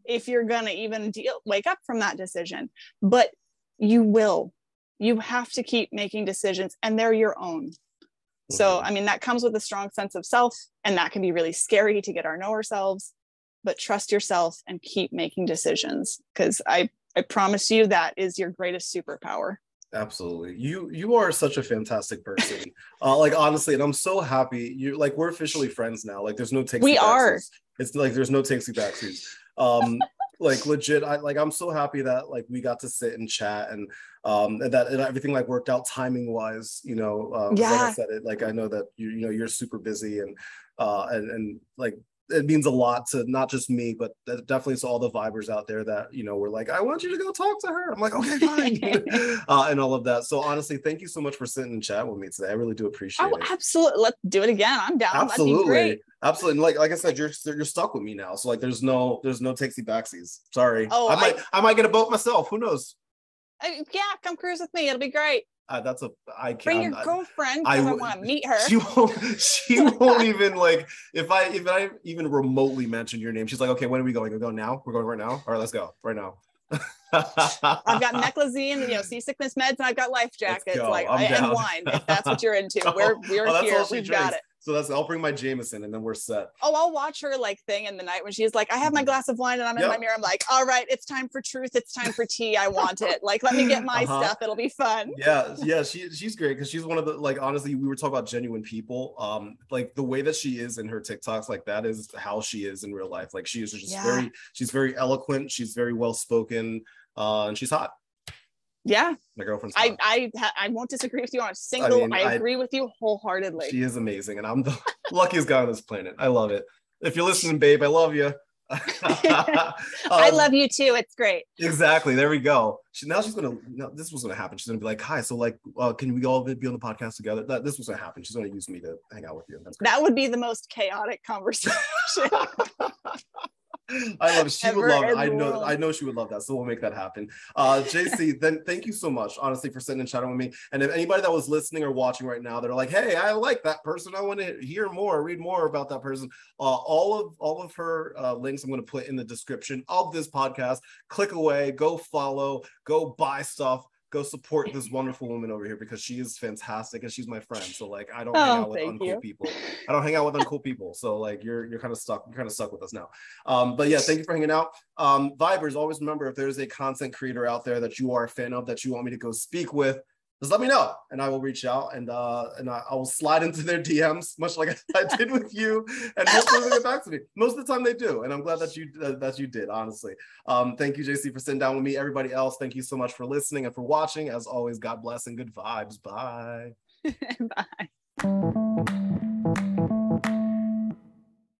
if you're gonna even deal wake up from that decision, but you will. You have to keep making decisions, and they're your own. So, mm-hmm. I mean, that comes with a strong sense of self, and that can be really scary to get our know ourselves. But trust yourself and keep making decisions because I, I promise you that is your greatest superpower. Absolutely. You you are such a fantastic person. uh, like honestly, and I'm so happy. You like we're officially friends now. Like there's no takes. We are. It's like there's no takesy backsies. Um, like legit i like i'm so happy that like we got to sit and chat and um and that and everything like worked out timing wise you know uh, yeah. like i said it like i know that you you know you're super busy and uh and and like it means a lot to not just me, but definitely to all the vibers out there that you know were like, I want you to go talk to her. I'm like, okay, fine, uh, and all of that. So honestly, thank you so much for sitting and chat with me today. I really do appreciate it. oh, it. Absolutely, let's do it again. I'm down. Absolutely, absolutely. And like like I said, you're you're stuck with me now. So like, there's no there's no takesy backsies. Sorry. Oh, I might I, I might get a boat myself. Who knows? I, yeah, come cruise with me. It'll be great uh, that's a I can't. Bring your I, girlfriend. I, I want to meet her. She won't. She won't even like if I if I even remotely mention your name. She's like, okay, when are we going? We're going now. We're going right now. All right, let's go right now. I've got Meclizine, you know, seasickness meds, and I've got life jackets, like and wine. If that's what you're into, we're we're oh, here. We've drinks. got it. So that's I'll bring my Jameson and then we're set. Oh, I'll watch her like thing in the night when she's like, I have my mm-hmm. glass of wine and I'm yep. in my mirror. I'm like, all right, it's time for truth. It's time for tea. I want it. Like, let me get my uh-huh. stuff. It'll be fun. Yeah, yeah. She she's great because she's one of the like honestly, we were talking about genuine people. Um, like the way that she is in her TikToks, like that is how she is in real life. Like she is just yeah. very, she's very eloquent, she's very well spoken, uh, and she's hot. Yeah. My girlfriend's I, I I won't disagree with you on a single. I, mean, I agree I, with you wholeheartedly. She is amazing, and I'm the luckiest guy on this planet. I love it. If you're listening, babe, I love you. um, I love you too. It's great. Exactly. There we go. She, now she's gonna. Now this was gonna happen. She's gonna be like, "Hi, so like, uh, can we all be on the podcast together?" That this was gonna happen. She's gonna use me to hang out with you. That would be the most chaotic conversation. I love it. She would love it. I know world. I know she would love that. So we'll make that happen. Uh Jaysea, then thank you so much, honestly, for sitting and chatting with me. And if anybody that was listening or watching right now, they're like, hey, I like that person. I want to hear more, read more about that person. Uh, all of all of her uh, links I'm going to put in the description of this podcast. Click away, go follow, go buy stuff go support this wonderful woman over here because she is fantastic and she's my friend. So like I don't oh, hang out with uncool you. people. I don't hang out with uncool people. So like you're you're kind of stuck. You're kind of stuck with us now. Um, but yeah, thank you for hanging out. Um, Vibers, always remember if there's a content creator out there that you are a fan of that you want me to go speak with, just let me know and I will reach out and uh and I, I will slide into their DMs much like I, did with you and hopefully they get back to me. Most of the time they do and I'm glad that you uh, that you did honestly. Um thank you Jaysea for sitting down with me. Everybody else, thank you so much for listening and for watching. As always, God bless and good vibes. Bye. Bye.